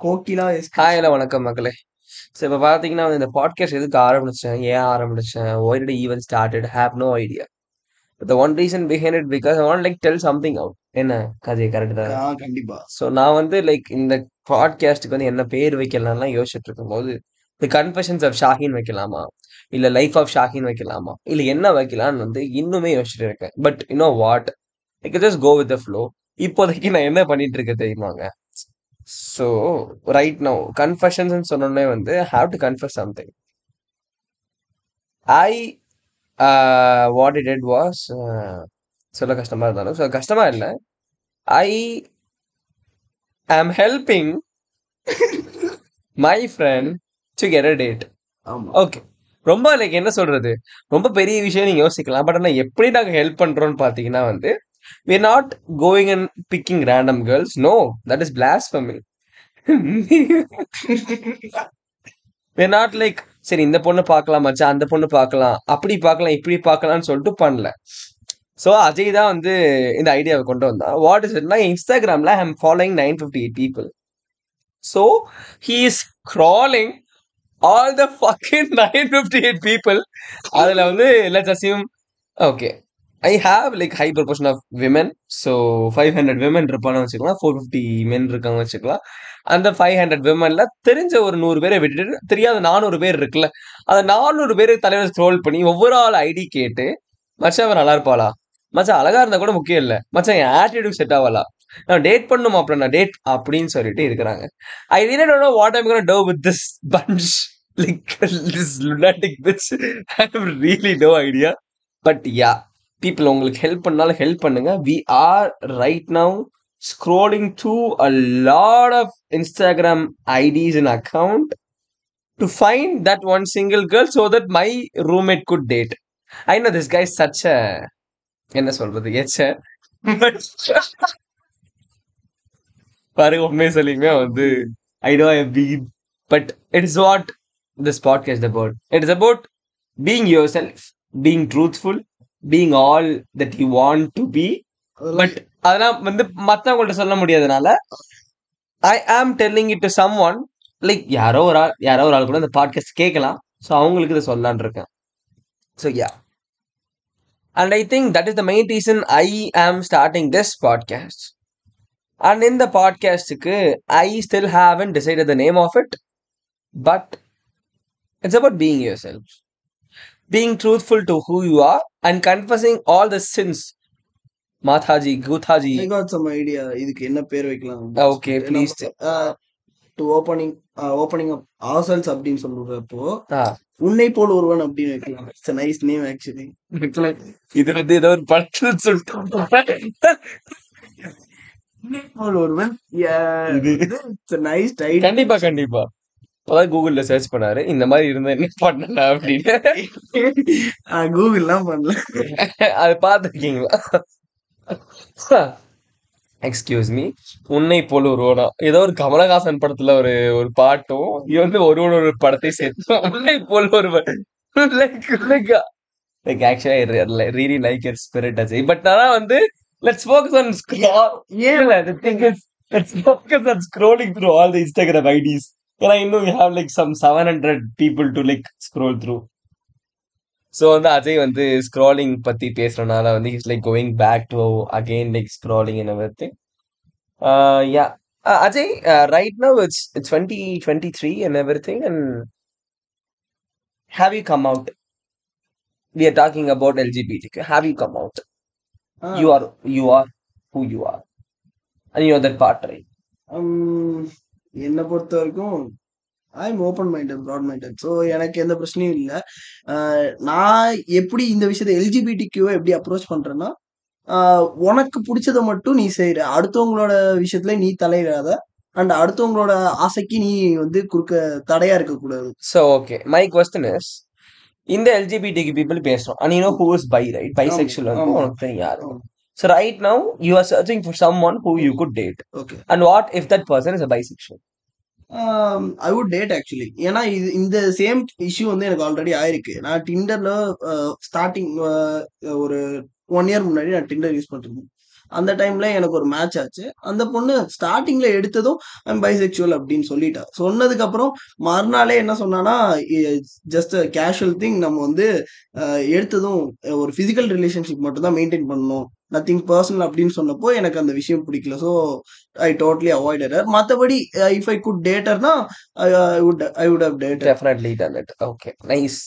Kokila yes hi hello வணக்கம் மக்களே. So இப்போ பார்த்தீங்கன்னா இந்த பாட்காஸ்ட் எதுக்கு ஆரம்பிச்சேன்? ஏன் ஆரம்பிச்சேன்? Why d even started have no idea the one reason behind it because I want like tell something out என்ன? கதை கரெக்ட் தான் கண்டிப்பா. ஸோ நான் வந்து லைக் இந்த பாட்காஸ்ட்டுக்கு வந்து என்ன பேர் வைக்கலாம்லாம் யோசிச்சுட்டு இருக்கும்போது தி கன்ஃபெஷன்ஸ் ஆஃப் ஷாஹின் வைக்கலாமா? இல்லை லைஃப் ஆஃப் ஷாஹின் வைக்கலாமா? இல்லை என்ன வைக்கலாம்னு வந்து இன்னுமே யோசிச்சுட்டு இருக்கேன். பட் இன்னும் what like just go with the flow இப்போதைக்கு நான் என்ன பண்ணிட்டு இருக்கேன் தெரியுமாங்க? ஸோ ரைட் நோ கன்ஃபெஷன்ஸ் சொன்னோடனே வந்து have to confess something I what it it was சொல்ல கஷ்டமா இருந்தாலும் ஸோ கஷ்டமா இல்லை. I am helping my friend to get a date okay ரொம்ப லைக் என்ன சொல்றது? ரொம்ப பெரிய விஷயம் நீங்க யோசிக்கலாம். பட் ஆனால் எப்படி நாங்கள் ஹெல்ப் பண்றோம்னு பார்த்தீங்கன்னா வந்து we're not going and picking random girls. No that is plus we're not like சரி இந்த பொண்ணு பார்க்கலாம் மச்சான் அந்த பொண்ணு பார்க்கலாம் அப்படி பார்க்கலாம் இப்படி பார்க்கலாம்னு சொல்லிட்டு பண்ணல. ஸோ அஜய் தான் வந்து இந்த ஐடியாவை கொண்டு வந்தான். வாட் இஸ் இட்னா இன்ஸ்டாகிராமில் I am following nine fifty eight people so he is crawling all the fucking nine fifty eight people அதில் வந்து let's assume okay I have like high proportion of women so five hundred women இருப்பான்னு வச்சுக்கலாம். Four fifty மென் இருக்காங்க வச்சுக்கலாம். அந்த five hundred விமனில் தெரிஞ்ச ஒரு நூறு பேரை விட்டுட்டு தெரியாத நானூறு பேர் இருக்குல்ல அந்த நானூறு பேர் தலைவர் ஸ்க்ரோல் பண்ணி ஒவ்வொரு ஆள் ஐடி கேட்டு மச்சான் அவன் நல்லா இருப்பாளா? மச்சான் அழகா இருந்தா கூட முக்கியம் இல்லை. மச்சான் என் ஆட்டிடியூட் செட் ஆகலாம் நான் டேட் பண்ணுமா அப்புறம் நான் டேட் அப்படின்னு சொல்லிட்டு இருக்கிறாங்க. I really don't what I'm do with this bunch this this lunatic bitch I have really no idea but ya people உங்களுக்கு ஹெல்ப் பண்ணாலும் ஹெல்ப் பண்ணுங்க we are right now scrolling through a lot of Instagram IDs and account to find that one single girl so that my roommate good date I know this guys such என்ன சொல்றது எச்ச பாருங்க உண்மையை சொல்லியுமே வந்து I do be but it is what this podcast about it is about being yourself being truthful being all that you want to be but அதெல்லாம் வந்து மற்றவங்கள்ட்ட சொல்ல முடியாதனால I am telling it to someone like யாரோ ஒரு ஆள் யாரோ ஒரு ஆள் கூட இந்த பாட்காஸ்ட் கேட்கலாம். ஸோ அவங்களுக்கு இதை சொல்லலான் இருக்கேன். So ya and I think that is the main reason I am starting this podcast and இந்த பாட்காஸ்டுக்கு I still haven't decided the name of it but it's about being yourself being truthful to who you are and confessing all the sins Mataji கூதாஜி I got some idea இதுக்கு என்ன பேர் வைக்கலாம்? Okay please do opening opening up assholes அப்படின்னு சொல்றப்போ உன்னை போல் ஒருவன் அப்படின்னு வைக்கலாம். இட்ஸ் நைஸ் நேம் ஆக்சுவலி இது வந்து ஏதோ ஒரு படத்துல சொல்லிட்டு. உன்னை போல் ஒருவன் கண்டிப்பா கண்டிப்பா. அப்பதான் கூகுள்ல சர்ச் பண்ணாரு. இந்த மாதிரி இருந்தா என்ன பண்ணலாம் அப்படின்னு. கூகுள்லாம் பண்ணல. அது பார்த்துருக்கீங்களா? எக்ஸ்கியூஸ் மீ உன்னை போல ஒருவனா. ஏதோ ஒரு கமலஹாசன் படத்துல ஒரு ஒரு பாட்டும் இது வந்து ஒரு ஒரு ஒரு படத்தை சேர்த்து உன்னை போல ஒருவன் like actually really like it spirit Ajay but ஆனா வந்து லெட்ஸ் ஃபோக்கஸ் ஆன் ஏன் the thing is let's focus on scrolling through all the Instagram IDs ஏன்னா இன்னும் you have like some 700 people to like scroll through? So வந்து அஜய் வந்து scrolling பத்தி பேசுறதுனால வந்து is like going back to again like scrolling and everything yeah Ajay right now it's it's twenty twenty three and everything and have you come out we are talking about எல்ஜிபிடிக்கு have you come out you are you are who you are and you are that part right என்னை பொறுத்த வரைக்கும் I am open minded broad minded so எனக்கு எந்த பிரச்சனையும் இல்லை. நான் எப்படி இந்த விஷயத்த எல்ஜிபிடி கியூவை எப்படி அப்ரோச் பண்றேன்னா ஆஹ் உனக்கு பிடிச்சத மட்டும் நீ செய்யற அடுத்தவங்களோட விஷயத்துல நீ தலையிடாத. அண்ட் அடுத்தவங்களோட ஆசைக்கு நீ வந்து குறுக்க தடையா இருக்கக்கூடாது. So okay my question is இந்த எல்ஜிபிடிக்கு பீப்புள் பேசுறோம். And you know who is bi right bisexual வந்து ஆமா. உனக்கு தெரியும் யாரு. So right now you are searching for someone who you could date okay and what if that person is a bisexual I would date actually ஏன்னா இது இந்த same issue வந்து எனக்கு ஆல்ரெடி ஆயிருக்கு. நான் டிண்டர்ல ஸ்டார்டிங் uh, uh, ஒரு one year முன்னாடி நான் டிண்டர் யூஸ் பண்ணிருந்தேன். அந்த டைம்ல எனக்கு ஒரு மேட்ச் ஆச்சு. அந்த பொண்ணு ஸ்டார்டிங்ல எடுத்ததும் ஐம் பைசெக்சுவல் அப்படின்னு சொல்லிட்டா. சொன்னதுக்கு அப்புறம் மறுநாளே என்ன சொன்னானா ஜஸ்ட் கேஷுவல் திங் நம்ம வந்து uh, எடுத்ததும் ஒரு பிசிக்கல் ரிலேஷன்ஷிப் மட்டும் தான் மெயின்டைன் பண்ணணும். நத்திங் பர்சனல் அப்படின்னு சொன்னப்போ எனக்கு அந்த விஷயம் பிடிக்கல. ஸோ ஐ டோட்லி அவாய்டட் மற்றபடி if I could டேட்டர்னா I would I would have date her definitely done it okay nice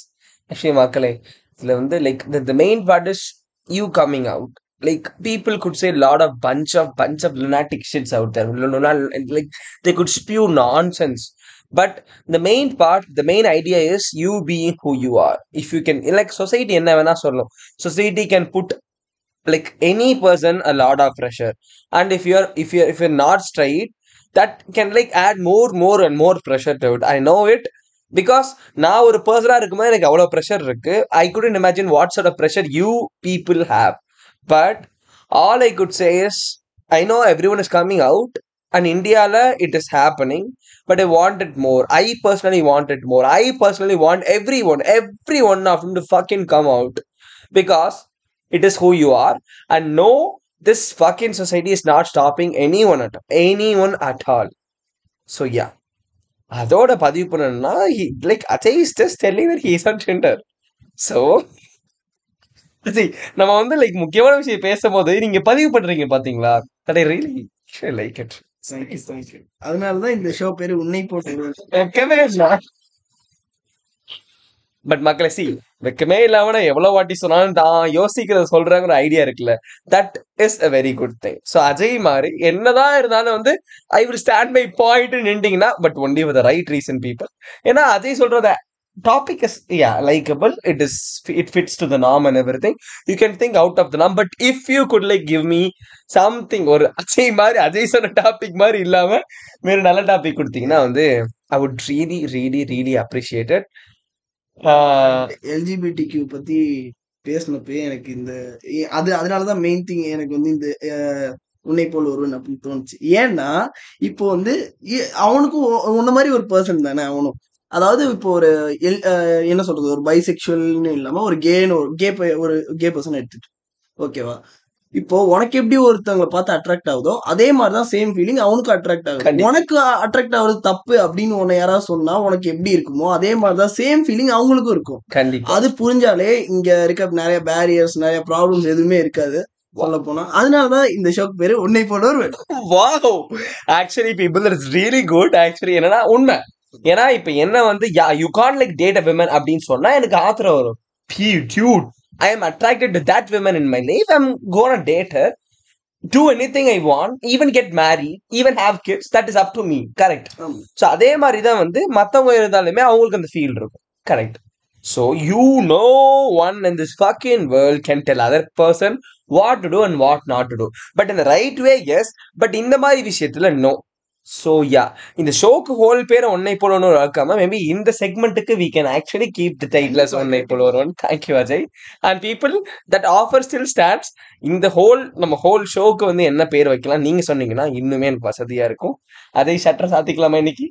actually மக்களே இதுல வந்து like the main part is you coming out like people could say lot of bunch of bunch of lunatic shits out there. Like they could spew nonsense. But the main part the main idea is you being who you are. If you can like society என்ன வேணா சொல்லும் society can put like any person a lot of pressure. And if you're if you're if you're not straight that can like add more more and more pressure to it. I know it. Because நான் ஒரு பர்சனாக இருக்கும்போது எனக்கு அவ்வளோ pressure இருக்கு. I couldn't imagine what sort of pressure you people have but all I could say is I know everyone is coming out and இந்தியாவில் it is happening but I want it more I personally want it more I personally want everyone everyone of to fucking come out because it is who you are and know this fucking society is not stopping anyone at anyone at all. So yeah. அதோட பதிவு பண்ணணும்னா like Ajay is just telling that he's on Tinder so Ajay நம்ம வந்து like முக்கியமான விஷயம் பேசும்போது நீங்க பதிவு பண்றீங்க பாத்தீங்களா? That I really like it அதனாலதான் இந்த ஷோ பேரு உன்னை போட்டு வெக்கமே இல்லை. பட் மக்களை சி வெக்கமே இல்லாம எவ்வளவு வாட்டி சொன்னாலும் நான் யோசிக்கிறத சொல்றாங்க ஐடியா இருக்குல்ல. That is a very good thing so Ajay மாதிரி என்னதான் இருந்தாலும் வந்து I will stand by point நின்றீங்கன்னா but only with right reason people ஏன்னா அஜய் சொல்றத topic is yeah likeable it is it fits to the name and every thing you can think out of the name but if you could like give me something ஒரு அஜய் மாதிரி அஜய் சொன்ன topic மாதிரி இல்லாம வேறு நல்ல topic கொடுத்தீங்கன்னா வந்து I would really really really appreciated LGBT Q பத்தி பேசினப்பே எனக்கு இந்த அது அதனாலதான் மெயின் திங் எனக்கு வந்து இந்த உன்னை போல் ஒருவன் அப்படின்னு தோணுச்சு. ஏன்னா இப்போ வந்து அவனுக்கும் உன்ன மாதிரி ஒரு பர்சன் தானே அவனும். அதாவது இப்போ ஒரு எல்- அஹ், என்ன சொல்றது? ஒரு பைசெக்சுவல்னு இல்லாம ஒரு கேன்னு ஒரு கே ஒரு கே பர்சன் எடுத்துட்டு. ஓகேவா? இப்போ உனக்கு எப்படி ஒருத்தவங்களை பார்த்து அட்ராக்ட் ஆகுதோ அதே மாதிரிதான் சேம் ஃபீலிங் அவனுக்கும் அட்ராக்ட் ஆகுது. உனக்கு அட்ராக்ட் ஆகுறது தப்பு அப்படின்னு உன்னை யாராவது சொன்னா உனக்கு எப்படி இருக்குமோ அதே மாதிரிதான் சேம் ஃபீலிங் அவங்களுக்கும் இருக்கும். கண்டிப்பா. அது புரிஞ்சாலே இங்க இருக்க நிறைய பேரியர்ஸ் நிறைய ப்ராப்ளம்ஸ் எதுவுமே இருக்காது. சொல்ல போனா அதனாலதான் இந்த ஷோக்கு பேரு உன்னை போல ஒரு wow actually people it's really good actually என்னன்னா உண்மை. ஏன்னா இப்ப என்ன வந்து yeah you can't like date a women அப்படின்னு சொன்னா எனக்கு ஆத்திரம் வரும். Dude I am attracted to that women in my life I'm gonna date her do anything I want even get marry even have kids that is up to me correct so அதே மாதிரி தான் வந்து மற்றவங்க இருந்தாலுமே அவங்களுக்கு அந்த feel இருக்கும். Correct so you know one in this fucking world can tell other person what to do and what not to do but இந்த ரைட் வே எஸ் பட் இந்த மாதிரி விஷயத்துல நோ ஸோ யா இந்த ஷோக்கு ஹோல் பேரை ஒன்னை போலன்னு வளர்க்காம மேபி இந்த செக்மெண்ட்டுக்கு we can actually keep the titleless ஒன்னை போல ஒருவன். Thank you Ajay and people that offer still stands இந்த ஹோல் நம்ம ஹோல் ஷோக்கு வந்து என்ன பேர் வைக்கலாம்? நீங்க சொன்னீங்கன்னா இன்னுமே எனக்கு வசதியா இருக்கும். அதை ஷட்டர் சாத்திக்கலாமா இன்னைக்கு?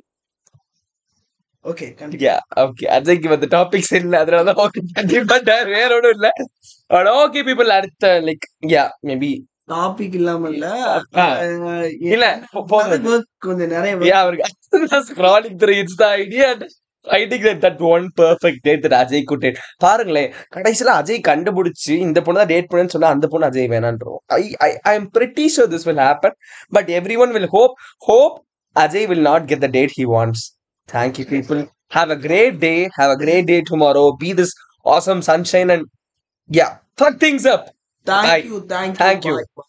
ஓகே கண்டிப்பா. யா ஓகே அஜய்க்கு வந்து டாபிக்ஸ் இல்ல. அதனால தான் ஓகே பண்ணிட்டார் வேற ஒன்றும் இல்ல. ஓகே பீப்புள் அடுத்த லைக் யா மேபி டாபிக் இல்லாம இல்ல இல்ல கொஞ்சம் நிறைய அவருக்கு scrolling through it's the idea I think that that one perfect date that Ajay could date பாருங்களேன் கடைசியில அஜய் கண்டுபிடிச்சு இந்த பொண்ணு தான் டேட் பண்ணுன்னு சொன்னா அந்த பொண்ணு Ajay வேணான்றோம். I I I am pretty sure this will happen but everyone will hope hope Ajay will not get the date he wants thank you people have a great day have a great day tomorrow be this awesome sunshine and yeah fuck things up. Thank Bye. you thank you Thank you. bye.